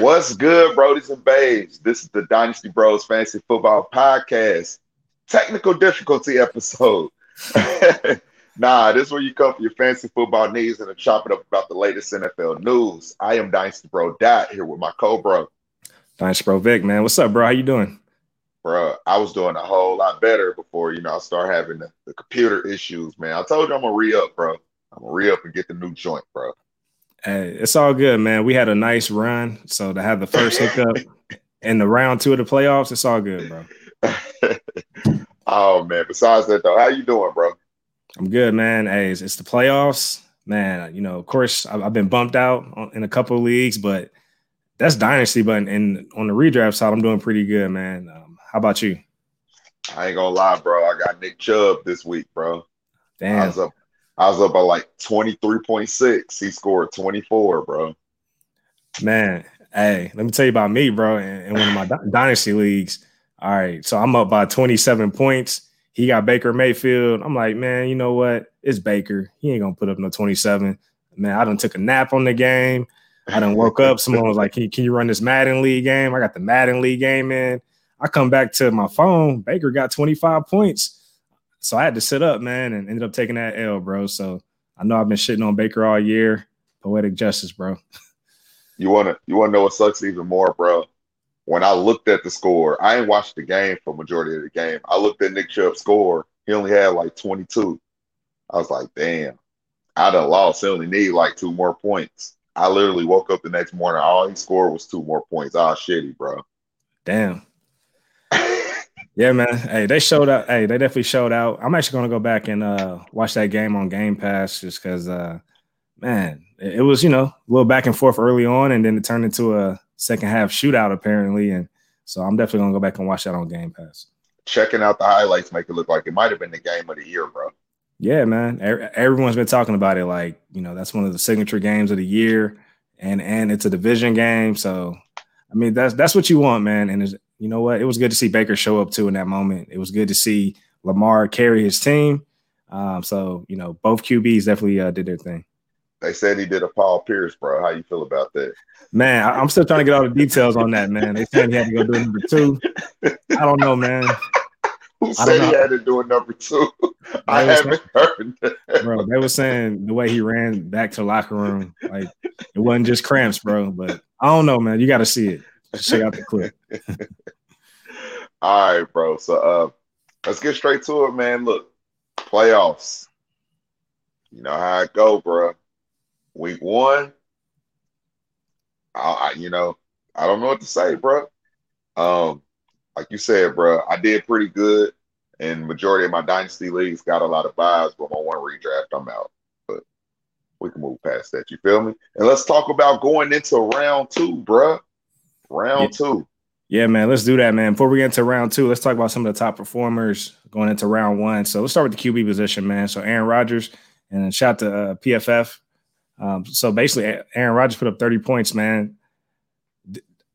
What's good, Brodies and Babes? This is the Dynasty Bros Fantasy Football Podcast. Technical difficulty episode. nah, this is where you come for your fantasy football needs and to chop it up about the latest NFL news. I am Dynasty Bro Dot here with my co-bro. Dynasty Bro Vic, man. What's up, bro? How you doing? Bro, I was doing a whole lot better before, you know, I start having the, the computer issues, man. I told you I'm gonna re-up, bro. I'm gonna re-up and get the new joint, bro. Hey, it's all good, man. We had a nice run. So to have the first hiccup in the round two of the playoffs, it's all good, bro. oh man. Besides that though, how you doing, bro? I'm good, man. Hey, it's, it's the playoffs, man. You know, of course, I've, I've been bumped out in a couple of leagues, but that's dynasty. But in, on the redraft side, I'm doing pretty good, man. Um, how about you? I ain't gonna lie, bro. I got Nick Chubb this week, bro. Damn. I was up I was up by like 23.6. He scored 24, bro. Man, hey, let me tell you about me, bro. In, in one of my dynasty leagues. All right, so I'm up by 27 points. He got Baker Mayfield. I'm like, man, you know what? It's Baker. He ain't gonna put up no 27. Man, I done took a nap on the game. I done woke up. Someone was like, can, can you run this Madden League game? I got the Madden League game in. I come back to my phone. Baker got 25 points. So I had to sit up, man, and ended up taking that L, bro. So I know I've been shitting on Baker all year. Poetic justice, bro. You wanna you wanna know what sucks even more, bro? When I looked at the score, I ain't watched the game for majority of the game. I looked at Nick Chubb's score. He only had like 22. I was like, damn, I done lost. He only need like two more points. I literally woke up the next morning. All he scored was two more points. Ah, shitty, bro. Damn. Yeah, man. Hey, they showed up. Hey, they definitely showed out. I'm actually gonna go back and uh, watch that game on Game Pass just because, uh, man, it, it, was you know a little back and forth early on, and then it turned into a second half shootout apparently, and so I'm definitely gonna go back and watch that on Game Pass. Checking out the highlights make it look like it might have been the game of the year, bro. Yeah, man. Everyone's been talking about it. Like you know, that's one of the signature games of the year, and and it's a division game. So, I mean, that's that's what you want, man. And you know what? It was good to see Baker show up too in that moment. It was good to see Lamar carry his team. Um, so you know, both QBs definitely uh, did their thing. They said he did a Paul Pierce, bro. How you feel about that? Man, I, am still trying to get all the details on that, man. They said he had to go do number two. I don't know, man. Who said he had to do a number two? I haven't saying, heard that. Bro, they were saying the way he ran back to the locker room, like it wasn't just cramps, bro. But I don't know, man. You got to see it. Check out the clip. All right, bro. So uh let's get straight to it, man. Look, playoffs. You know how it go, bro. Week one. I, I you know, I don't know what to say, bro. Um, like you said, bro, I did pretty good. And majority of my dynasty leagues got a lot of buys, but my one redraft, I'm out. But we can move past that. You feel me? And let's talk about going into round two, bro. Round yeah. two. Yeah, man, let's do that, man. Before we get into round two, let's talk about some of the top performers going into round one. So let's start with the QB position, man. So Aaron Rodgers and shout to uh, PFF. Um, so basically, Aaron Rodgers put up 30 points, man.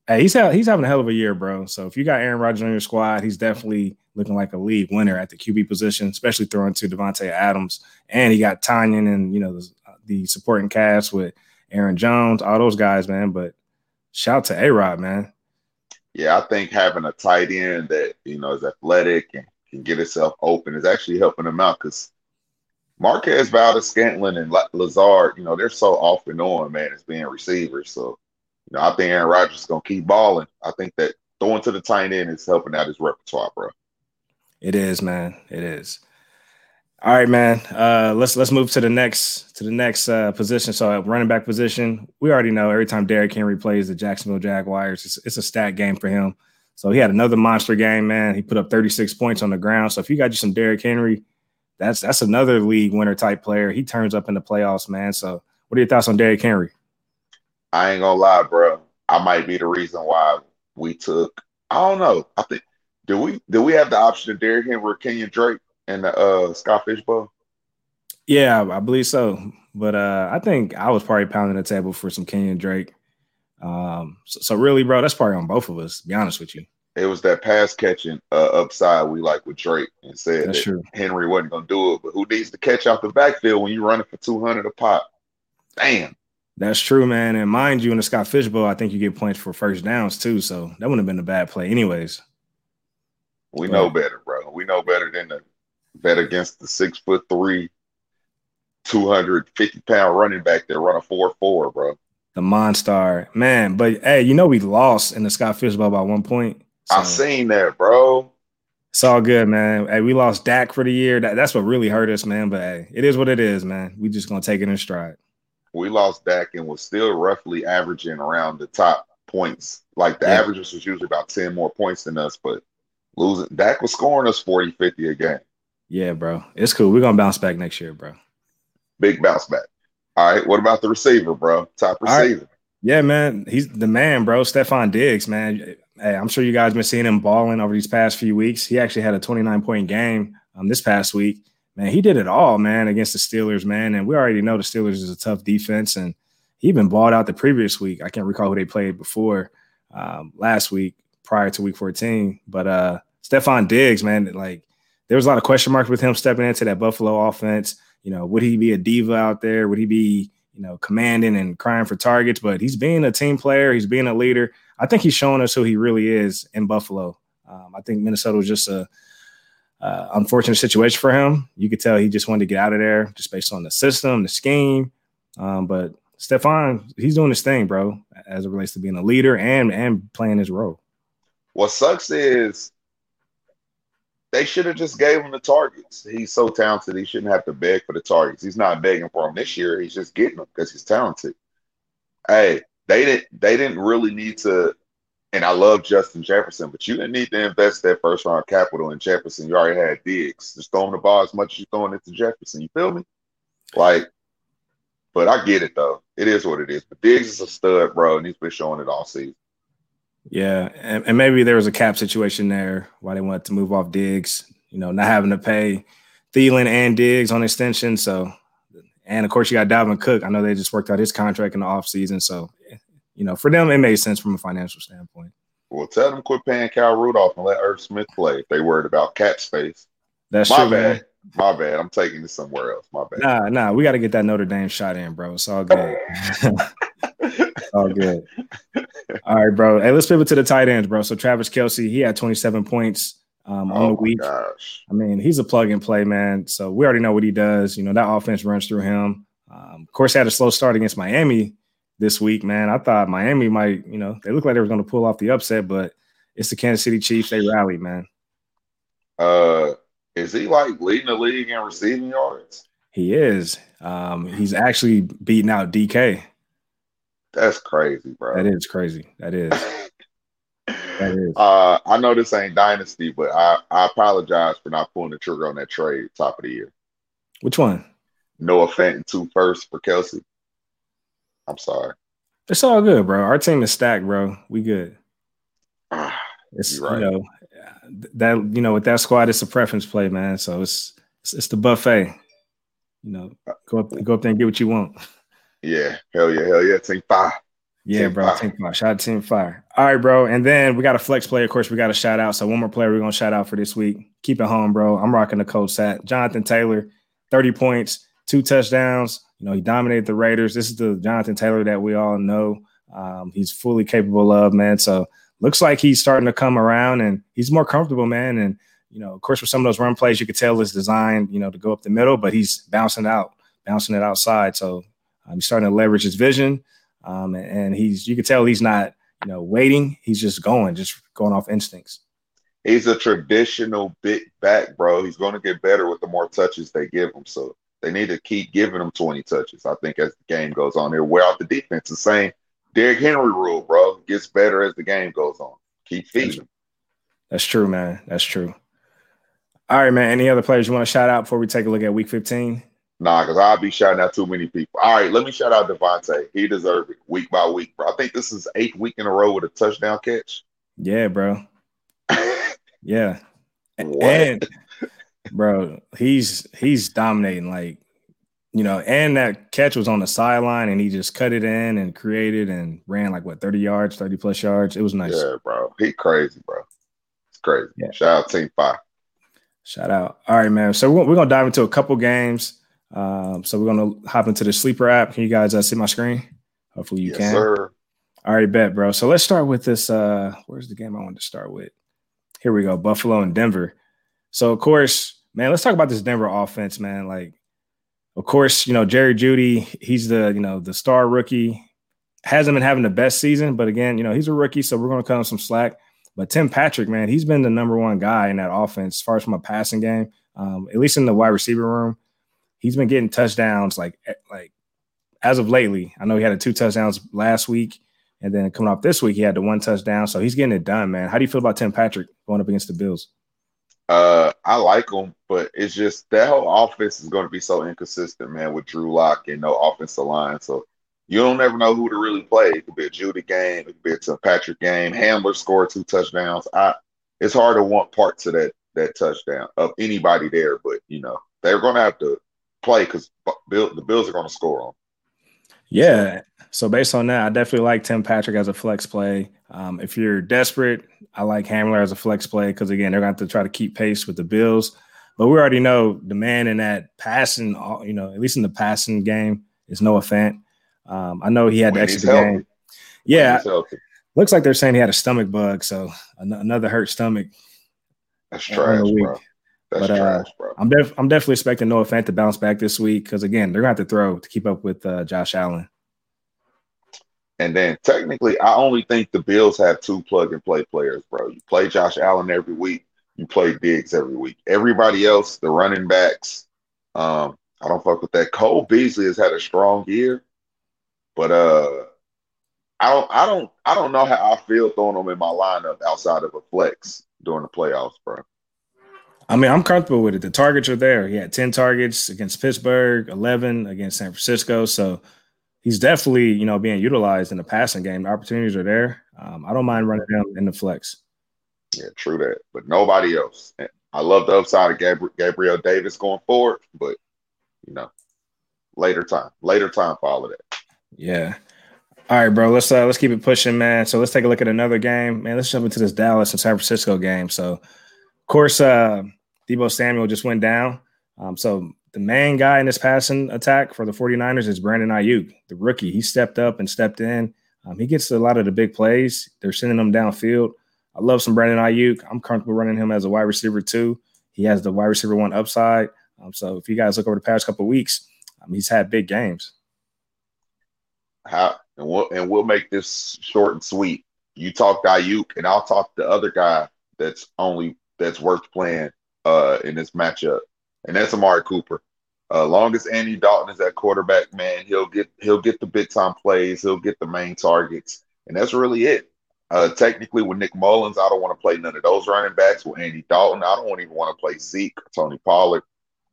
Hey, he's ha- he's having a hell of a year, bro. So if you got Aaron Rodgers on your squad, he's definitely looking like a league winner at the QB position, especially throwing to Davante Adams. And he got Tonyan and you know the, the supporting cast with Aaron Jones, all those guys, man. But shout to A Rod, man. Yeah, I think having a tight end that you know is athletic and can get itself open is actually helping him out because Marquez Valdes-Scantling and Lazard, you know, they're so off and on, man, as being receivers. So, you know, I think Aaron Rodgers is gonna keep balling. I think that throwing to the tight end is helping out his repertoire, bro. It is, man. It is. All right, man. Uh, let's let's move to the next to the next uh, position. So, running back position, we already know every time Derrick Henry plays the Jacksonville Jaguars, it's, it's, a stat game for him. So he had another monster game, man. He put up 36 points on the ground. So if you got you some Derrick Henry, that's that's another league winner type player. He turns up in the playoffs, man. So what are your thoughts on Derrick Henry? I ain't gonna lie, bro. I might be the reason why we took. I don't know. I think do we do we have the option of Derrick Henry or Kenyon Drake? In the uh Scott Fish Bowl? Yeah, I believe so. But uh I think I was probably pounding the table for some Kenyon Drake. Um, so, so, really, bro, that's probably on both of us. be honest with you, it was that pass catching uh, upside we like with Drake and said that's that true. Henry wasn't gonna do it, but who needs to catch out the backfield when you're running for two hundred a pop? Damn. That's true, man. And mind you, in the Scott Fish Bowl, I think you get points for first downs too. So that wouldn't have been a bad play, anyways. We know better, bro. We know better than to bet against the six foot three, 250 pound running back that run a 4 4, bro. The Monstar. Man, but hey, you know we lost in the Scott Fish Bowl by one point. So. I seen that, bro. It's all good, man. Hey, we lost Dak for the year. That, that's what really hurt us, man. But hey, it is what it is, man. We just gonna take it in stride. We lost Dak and was still roughly averaging around the top points. Like the yeah. averages was usually about 10 more points than us, but losing Dak was scoring us 40, 50 a game. Yeah, bro. It's cool. We're gonna bounce back next year, bro. Big bounce back. All right. What about the receiver, bro? Top receiver. Right. Yeah, man. He's the man, bro. Stefon Diggs, man. Hey, I'm sure you guys been seeing him balling over these past few weeks. He actually had a 29 point game um, this past week. Man, he did it all, man, against the Steelers, man. And we already know the Steelers is a tough defense, and he even balled out the previous week. I can't recall who they played before um, last week, prior to Week 14. But uh Stefon Diggs, man, like there was a lot of question marks with him stepping into that Buffalo offense. You know, would he be a diva out there? Would he be, you know, commanding and crying for targets? But he's being a team player. He's being a leader. I think he's showing us who he really is in Buffalo. Um, I think Minnesota was just a uh, unfortunate situation for him. You could tell he just wanted to get out of there just based on the system, the scheme. Um, but Stefon, he's doing his thing, bro, as it relates to being a leader and and playing his role. What sucks is they should have just gave him the targets. He's so talented, he shouldn't have to beg for the targets. He's not begging for them this year. He's just getting them because he's talented. Hey, they didn't they didn't really need to. And I love Justin Jefferson, but you didn't need to invest that first round capital in Jefferson. You already had Diggs. Just throwing the ball as much as you're throwing it to Jefferson. You feel me? Like, but I get it though. It is what it is. But Diggs is a stud, bro, and he's been showing it all season. Yeah, and, and, maybe there was a cap situation there why they wanted to move off Diggs. You know, not having to pay Thielen and Diggs on extension. So, and of course, you got Dalvin Cook. I know they just worked out his contract in the offseason. So, you know, for them, it made sense from a financial standpoint. Well, tell them quit paying Kyle Rudolph and let Irv Smith play if they worried about cap space. That's My true, bad. Man. My bad. I'm taking this somewhere else. My bad. Nah, nah. We got to get that Notre Dame shot in, bro. It's all good. all good. All right, bro. Hey, let's pivot to the tight ends, bro. So Travis Kelce, he had 27 points um, on oh the week. Gosh. I mean, he's a plug and play man. So we already know what he does. You know that offense runs through him. Um, of course, had a slow start against Miami this week, man. I thought Miami might, you know, they looked like they were going to pull off the upset, but it's the Kansas City Chiefs. They rallied, man. Uh, is he like leading the league in receiving yards? He is. Um, he's actually beating out DK. That's crazy, bro. That is crazy. That is. that is. Uh, I know this ain't dynasty, but I, I apologize for not pulling the trigger on that trade top of the year. Which one? Noah Fenton two first for Kelce. I'm sorry. It's all good, bro. Our team is stacked, bro. We good. It's right. you know that you know with that squad, it's a preference play, man. So it's it's, it's the buffet. You know, go up go up there and get what you want. Yeah, hell yeah, hell yeah. Team Fire. Yeah, team bro. Fire. Team Fire. Shout out Team Fire. All right, bro. And then we got a flex player. Of course, we got a shout out. So one more player we're gonna shout out for this week. Keep it home, bro. I'm rocking the Colts set. Jonathan Taylor, 30 points, two touchdowns. You know, he dominated the Raiders. This is the Jonathan Taylor that we all know. Um, he's fully capable of, man. So looks like he's starting to come around and he's more comfortable, man. And you know, of course, with some of those run plays, you could tell it's designed, you know, to go up the middle, but he's bouncing out, bouncing it outside. So he's starting to leverage his vision, um, and he's you can tell he's not you know waiting. He's just going, just going off instincts. He's a traditional big back, bro. He's going to get better with the more touches they give him. So they need to keep giving him 20 touches. I think as the game goes on, they'll wear out the defense. The same Derrick Henry rule, bro. Gets better as the game goes on. Keep feeding him. That's true, man. That's true. All right, man. Any other players you want to shout out before we take a look at week 15? Nah, because I'll be shouting out too many people. All right, let me shout out Davante. He deserves it week by week, bro. I think this is eighth week in a row with a touchdown catch. Yeah, bro. yeah. What? And bro, he's he's dominating. Like, you know, and that catch was on the sideline and he just cut it in and created and ran like what 30 yards, 30 plus yards. It was nice. Yeah, bro. He crazy, bro. It's crazy. Yeah. Shout out Team Five. Shout out. All right, man. So we're, we're gonna dive into a couple games. Um, so we're gonna hop into the sleeper app. Can you guys uh, see my screen? Hopefully you yes, can. Sir. All right, bet, bro. So let's start with this. Uh, where's the game I wanted to start with? Here we go. Buffalo and Denver. So of course, man, let's talk about this Denver offense, man. Like, of course, you know, Jerry Jeudy, he's the, you know, the star rookie. Hasn't been having the best season, but again, you know, he's a rookie, so we're gonna cut him some slack. But Tim Patrick, man, he's been the number one guy in that offense as far as from a passing game, um, at least in the wide receiver room. He's been getting touchdowns like eh, like as of lately. I know he had a two touchdowns last week, and then coming off this week, he had the one touchdown. So he's getting it done, man. How do you feel about Tim Patrick going up against the Bills? Uh, I like him, but it's just that whole offense is going to be so inconsistent, man, with Drew Lock and no offensive line. So you don't ever know who to really play. It could be a Jeudy game, it could be a Tim Patrick game. Hamler scored two touchdowns. I it's hard to want parts of that that touchdown of anybody there, but you know they're going to have to play because Bill, the Bills are going to score on. Yeah. So based on that, I definitely like Tim Patrick as a flex play. Um, if you're desperate, I like Hamler as a flex play because again, they're going to have to try to keep pace with the Bills. But we already know the man in that passing, uh, you know, at least in the passing game, is Noah Fant. Um, I know he had When to exit the healthy. game. Yeah, looks like they're saying he had a stomach bug, so an- another hurt stomach. That's trash, bro. That's But, uh, trash, bro. I'm def- I'm definitely expecting Noah Fant to bounce back this week because again, they're going to have to throw to keep up with uh, Josh Allen. And then technically, I only think the Bills have two plug and play players, bro. You play Josh Allen every week, you play Diggs every week. Everybody else, the running backs, um, I don't fuck with that. Cole Beasley has had a strong year, but uh, I don't, I don't, I don't know how I feel throwing him in my lineup outside of a flex during the playoffs, bro. I mean, I'm comfortable with it. The targets are there. He had 10 targets against Pittsburgh, 11 against San Francisco. So he's definitely, you know, being utilized in the passing game. The opportunities are there. Um, I don't mind running him in the flex. Yeah, true that. But nobody else. I love the upside of Gabriel, Gabriel Davis going forward, but you know, later time, later time for all of that. Yeah. All right, bro. Let's uh let's keep it pushing, man. So let's take a look at another game. Man, let's jump into this Dallas and San Francisco game. So of course, uh Deebo Samuel just went down. Um, so the main guy in this passing attack for the 49ers is Brandon Aiyuk, the rookie. He stepped up and stepped in. Um, he gets a lot of the big plays. They're sending him downfield. I love some Brandon Aiyuk. I'm comfortable running him as a wide receiver too. He has the wide receiver one upside. Um, so if you guys look over the past couple weeks, um, he's had big games. How and we'll and we'll make this short and sweet. You talk Aiyuk, and I'll talk the other guy that's only that's worth playing uh in this matchup, and that's Amari Cooper. Uh, long as Andy Dalton is at quarterback, man, he'll get he'll get the big time plays, he'll get the main targets, and that's really it. Uh, technically, with Nick Mullens, I don't want to play none of those running backs. With Andy Dalton, I don't even want to play Zeke, Tony Pollard.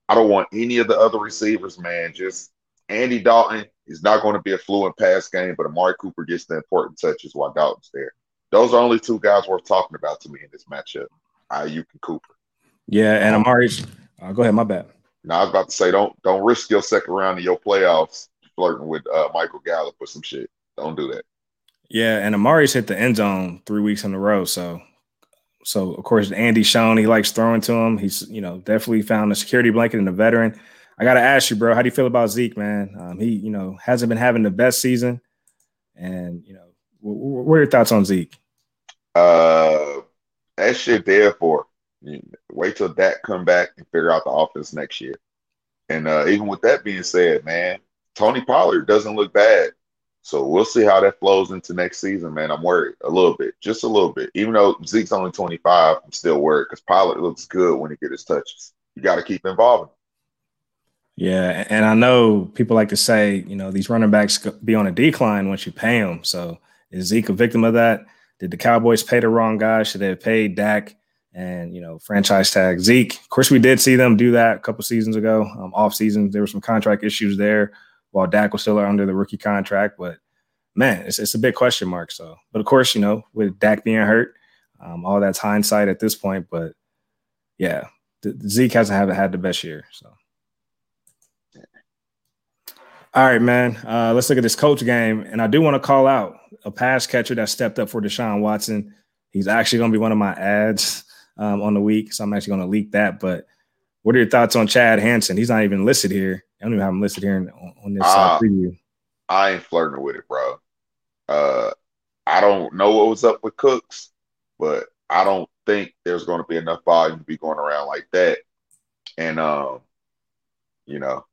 I don't want any of the other receivers, man. Just Andy Dalton is not going to be a fluent pass game, but Amari Cooper gets the important touches while Dalton's there. Those are only two guys worth talking about to me in this matchup. Aiyuk and Cooper. Yeah, and Amari's. Uh, go ahead, my bad. Now I was about to say, don't don't risk your second round of your playoffs flirting with uh, Michael Gallup or some shit. Don't do that. Yeah, and Amari's hit the end zone three weeks in a row. So, so of course, Andy shown he likes throwing to him. He's you know definitely found a security blanket in a veteran. I got to ask you, bro, how do you feel about Zeke, man? Um, he you know hasn't been having the best season, and you know, what are your thoughts on Zeke? Uh, that shit there for. Wait till Dak come back and figure out the offense next year. And uh, even with that being said, man, Tony Pollard doesn't look bad. So we'll see how that flows into next season, man. I'm worried a little bit, just a little bit. Even though Zeke's only 25, I'm still worried because Pollard looks good when he gets his touches. You got to keep involving. Yeah, and I know people like to say, you know, these running backs be on a decline once you pay them. So is Zeke a victim of that? Did the Cowboys pay the wrong guy? Should they have paid Dak and you know franchise tag Zeke? Of course, we did see them do that a couple seasons ago. Um, off season, there were some contract issues there while Dak was still under the rookie contract. But man, it's it's a big question mark. So, but of course, you know, with Dak being hurt, um, all that's hindsight at this point. But yeah, the, Zeke hasn't haven't had the best year. So. All right, man. Uh, let's look at this Colts game. And I do want to call out a pass catcher that stepped up for Deshaun Watson. He's actually going to be one of my ads um, on the week. So I'm actually going to leak that. But what are your thoughts on Chad Hansen? He's not even listed here. I don't even have him listed here on, on this uh, Ah. preview. I ain't flirting with it, bro. Uh, I don't know what was up with Cooks, but I don't think there's going to be enough volume to be going around like that. And um, you know,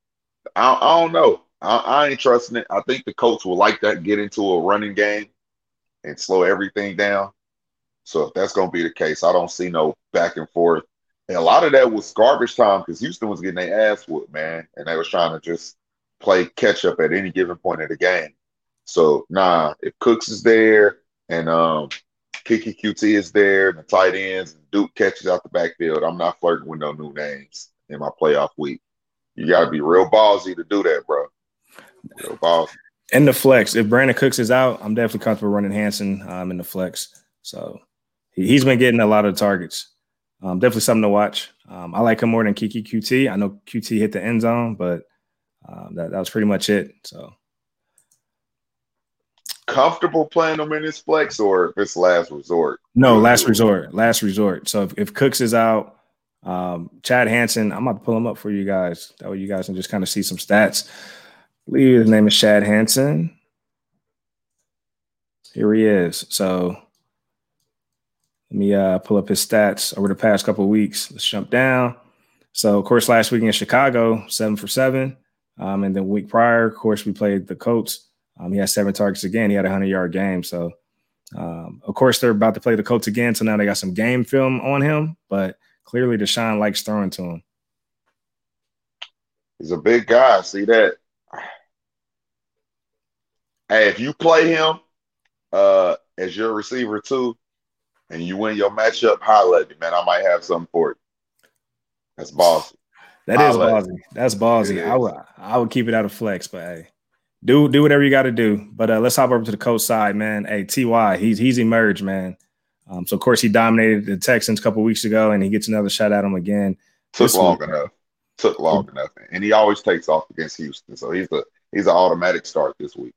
I, I don't know. I, I ain't trusting it. I think the Colts will like that, get into a running game and slow everything down. So if that's going to be the case, I don't see no back and forth. And a lot of that was garbage time because Houston was getting their ass whooped, man, and they was trying to just play catch up at any given point of the game. So nah, if Cooks is there and um Keke Coutee is there, and the tight ends, Duke catches out the backfield, I'm not flirting with no new names in my playoff week. You got to be real ballsy to do that, bro. Real ballsy. In the flex, if Brandin Cooks is out, I'm definitely comfortable running Hansen um, in the flex. So he, has been getting a lot of targets. Um, definitely something to watch. Um, I like him more than Keke Coutee. I know QT hit the end zone, but um, that, that was pretty much it. So comfortable playing them in this flex, or if it's last resort? No, last resort. Last resort. So if, if Cooks is out, um, Chad Hansen, I'm about to pull him up for you guys. That way you guys can just kind of see some stats. I believe his name is Chad Hansen. Here he is. So let me uh, pull up his stats over the past couple weeks. Let's jump down. So, of course, last week in Chicago, seven for seven. Um, and then week prior, of course, we played the Colts. Um, he had seven targets again. He had a 100 yard game. So, um, of course, they're about to play the Colts again. So now they got some game film on him. But clearly, Deshaun likes throwing to him. He's a big guy. See that? Hey, if you play him uh, as your receiver too, and you win your matchup, holla at me, man. I might have something for you. That's ballsy. That is ballsy. That's ballsy. I would I would keep it out of flex, but hey, do do whatever you got to do. But uh, let's hop over to the Colts side, man. Hey, Ty, he's he's emerged, man. Um, so of course he dominated the Texans a couple weeks ago, and he gets another shot at him again. Took this long week. enough. Took long mm-hmm. enough, and he always takes off against Houston. So he's a he's an automatic start this week.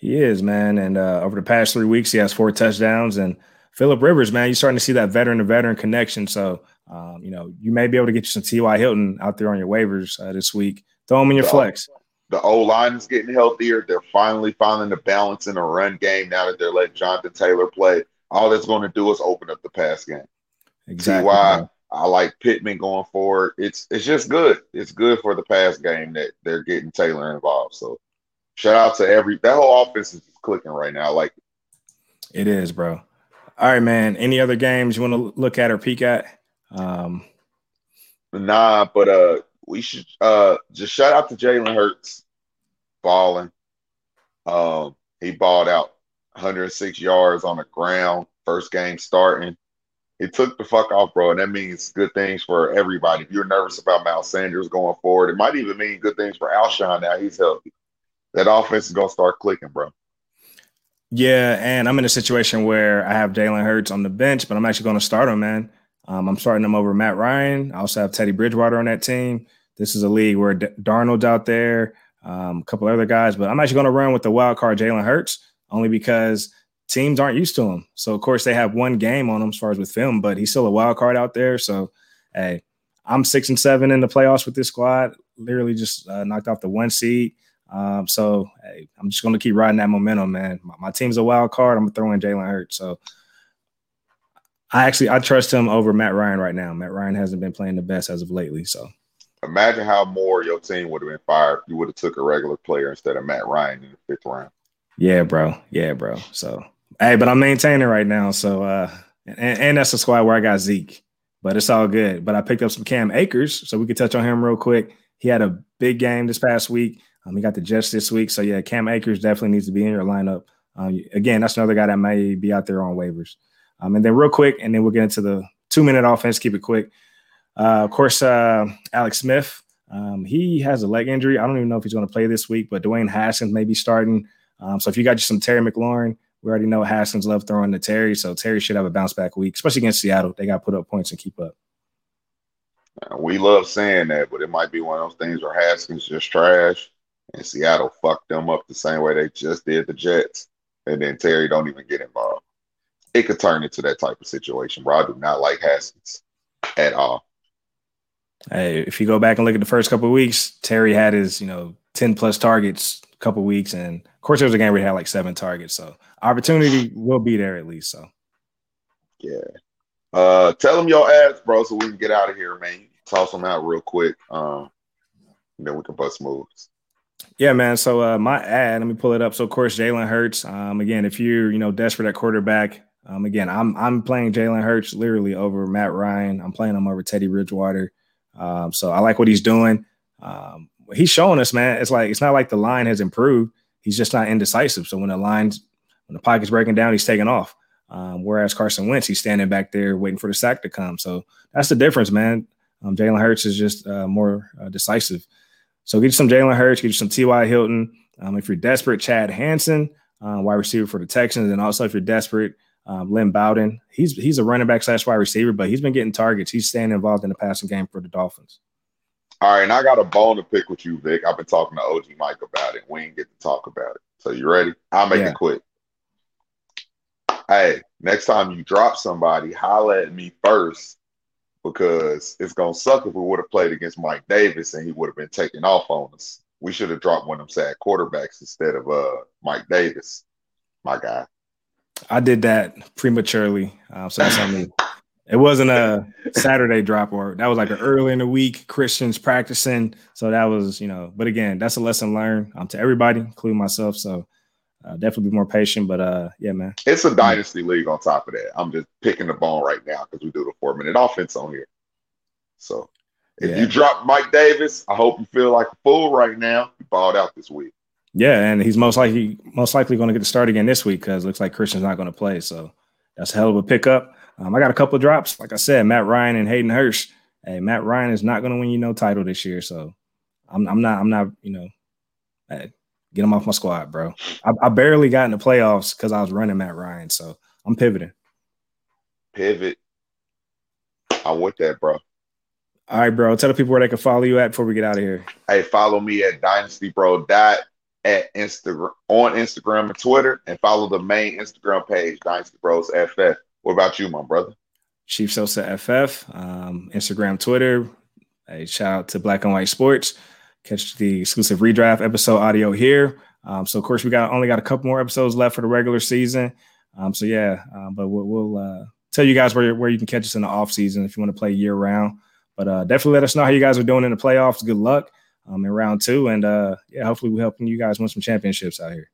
He is, man. And uh, over the past three weeks, he has four touchdowns. And Philip Rivers, man, you're starting to see that veteran to veteran connection. So, um, you know, you may be able to get you some T.Y. Hilton out there on your waivers uh, this week. Throw him in your the, flex. The O line is getting healthier. They're finally finding the balance in the run game now that they're letting Jonathan Taylor play. All that's going to do is open up the pass game. Exactly. T.Y. I like Pittman going forward. It's it's just good. It's good for the pass game that they're getting Taylor involved. So shout out to every that whole offense is clicking right now. I like it. It is, bro. All right, man. Any other games you want to look at or peek at? Um, nah, but uh, we should uh just shout out to Jalen Hurts balling. Um, he balled out 106 yards on the ground, first game starting. He took the fuck off, bro, and that means good things for everybody. If you're nervous about Miles Sanders going forward, it might even mean good things for Alshon now he's healthy that offense is gonna start clicking, bro. Yeah, and I'm in a situation where I have Jalen Hurts on the bench, but I'm actually going to start him, man. Um, I'm starting him over Matt Ryan. I also have Teddy Bridgewater on that team. This is a league where D- Darnold's out there, um, a couple other guys, but I'm actually going to run with the wild card Jalen Hurts only because teams aren't used to him. So of course they have one game on him as far as with film, but he's still a wild card out there. So hey, I'm six and seven in the playoffs with this squad. Literally just uh, knocked off the one seed. Um, so hey, I'm just going to keep riding that momentum, man. My, my, team's a wild card. I'm throwing Jalen Hurts. So I actually I trust him over Matt Ryan right now. Matt Ryan hasn't been playing the best as of lately. So imagine how more your team would have been fired if you would have took a regular player instead of Matt Ryan in the fifth round. Yeah, bro. Yeah, bro. So hey, but I'm maintaining right now. So uh and, and that's the squad where I got Zeke, but it's all good. But I picked up some Cam Akers, so we could touch on him real quick. He had a big game this past week. Um, got the Jets this week, so yeah, Cam Akers definitely needs to be in your lineup. Um, again, that's another guy that may be out there on waivers. Um, and then real quick, and then we'll get into the two minute offense. Keep it quick. Uh, of course, uh, Alex Smith. Um, he has a leg injury. I don't even know if he's going to play this week, but Dwayne Haskins may be starting. Um, so if you got you some Terry McLaurin, we already know Haskins love throwing to Terry, so Terry should have a bounce back week, especially against Seattle. They got put up points and keep up. We love saying that, but it might be one of those things where Haskins just trash and Seattle fucked them up the same way they just did the Jets, and then Terry don't even get involved. It could turn into that type of situation, bro. I do not like Haskins at all. Hey, if you go back and look at the first couple of weeks, Terry had his, you know, 10 plus targets a couple weeks, and of course, there was a game where he had like seven targets. So opportunity will be there at least. So yeah. Uh, tell them your ads, bro, so we can get out of here, man. Toss them out real quick. Um, then we can bust moves. Yeah, man. So uh, my ad, let me pull it up. So of course, Jalen Hurts. Um, again, if you're you know desperate at quarterback, um, again, I'm I'm playing Jalen Hurts literally over Matt Ryan. I'm playing him over Teddy Bridgewater. Um, so I like what he's doing. Um, he's showing us, man. It's like it's not like the line has improved. He's just not indecisive. So when the lines, when the pocket's breaking down, he's taking off. Um, whereas Carson Wentz, he's standing back there waiting for the sack to come. So that's the difference, man. Um, Jalen Hurts is just uh, more uh, decisive. So get you some Jalen Hurts, get you some T.Y. Hilton. Um, if you're desperate, Chad Hansen, uh, wide receiver for the Texans, and also if you're desperate, um, Lynn Bowden. He's he's a running back slash wide receiver, but he's been getting targets. He's staying involved in the passing game for the Dolphins. All right, and I got a bone to pick with you, Vic. I've been talking to OG Mike about it. We didn't get to talk about it. So you ready? I'll make yeah. it quick. Hey, next time you drop somebody, holla at me first because it's gonna suck if we would have played against Mike Davis and he would have been taking off on us. We should have dropped one of them sad quarterbacks instead of uh Mike Davis, my guy. I did that prematurely, uh, so that's on me. It wasn't a Saturday drop or that was like an early in the week Christians practicing. So that was, you know, but again, that's a lesson learned um, to everybody, including myself. So uh, definitely be more patient. But uh, yeah, man, it's a dynasty league. On top of that, I'm just picking the bone right now because we do the four minute offense on here. So if yeah. you drop Mike Davis, I hope you feel like a fool right now. You balled out this week. Yeah, and he's most likely most likely going to get the start again this week because it looks like Christian's not going to play. So that's a hell of a pickup. Um, I got a couple of drops. Like I said, Matt Ryan and Hayden Hurst. Hey, Matt Ryan is not going to win you no title this year. So I'm, I'm not. I'm not. You know, hey, get him off my squad, bro. I, I barely got in the playoffs because I was running Matt Ryan. So I'm pivoting. Pivot. I want that, bro. All right, bro. Tell the people where they can follow you at before we get out of here. Hey, follow me at Dynasty Bro Dot at Instagram on Instagram and Twitter, and follow the main Instagram page, Dynasty Bros FF. What about you, my brother? Chief Sosa FF, um, Instagram, Twitter. A shout out to Black and White Sports. Catch the exclusive redraft episode audio here. Um, so of course we got only got a couple more episodes left for the regular season. Um, so yeah, um, but we'll, we'll uh, tell you guys where where you can catch us in the off season if you want to play year round. But uh, definitely let us know how you guys are doing in the playoffs. Good luck um, in round two, and uh, yeah, hopefully we're helping you guys win some championships out here.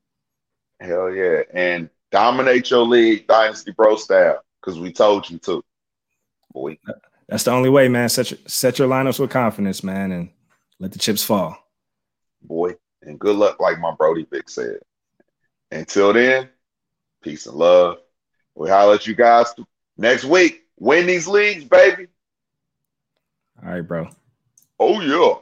Hell yeah, and dominate your league, Dynasty Bro style, because we told you to. Boy, that's the only way, man. Set your, set your lineups with confidence, man, and let the chips fall. Boy, and good luck, like my Brody Vic said. Until then, peace and love. We'll holler at you guys next week. Win these leagues, baby. All right, bro. Oh, yeah.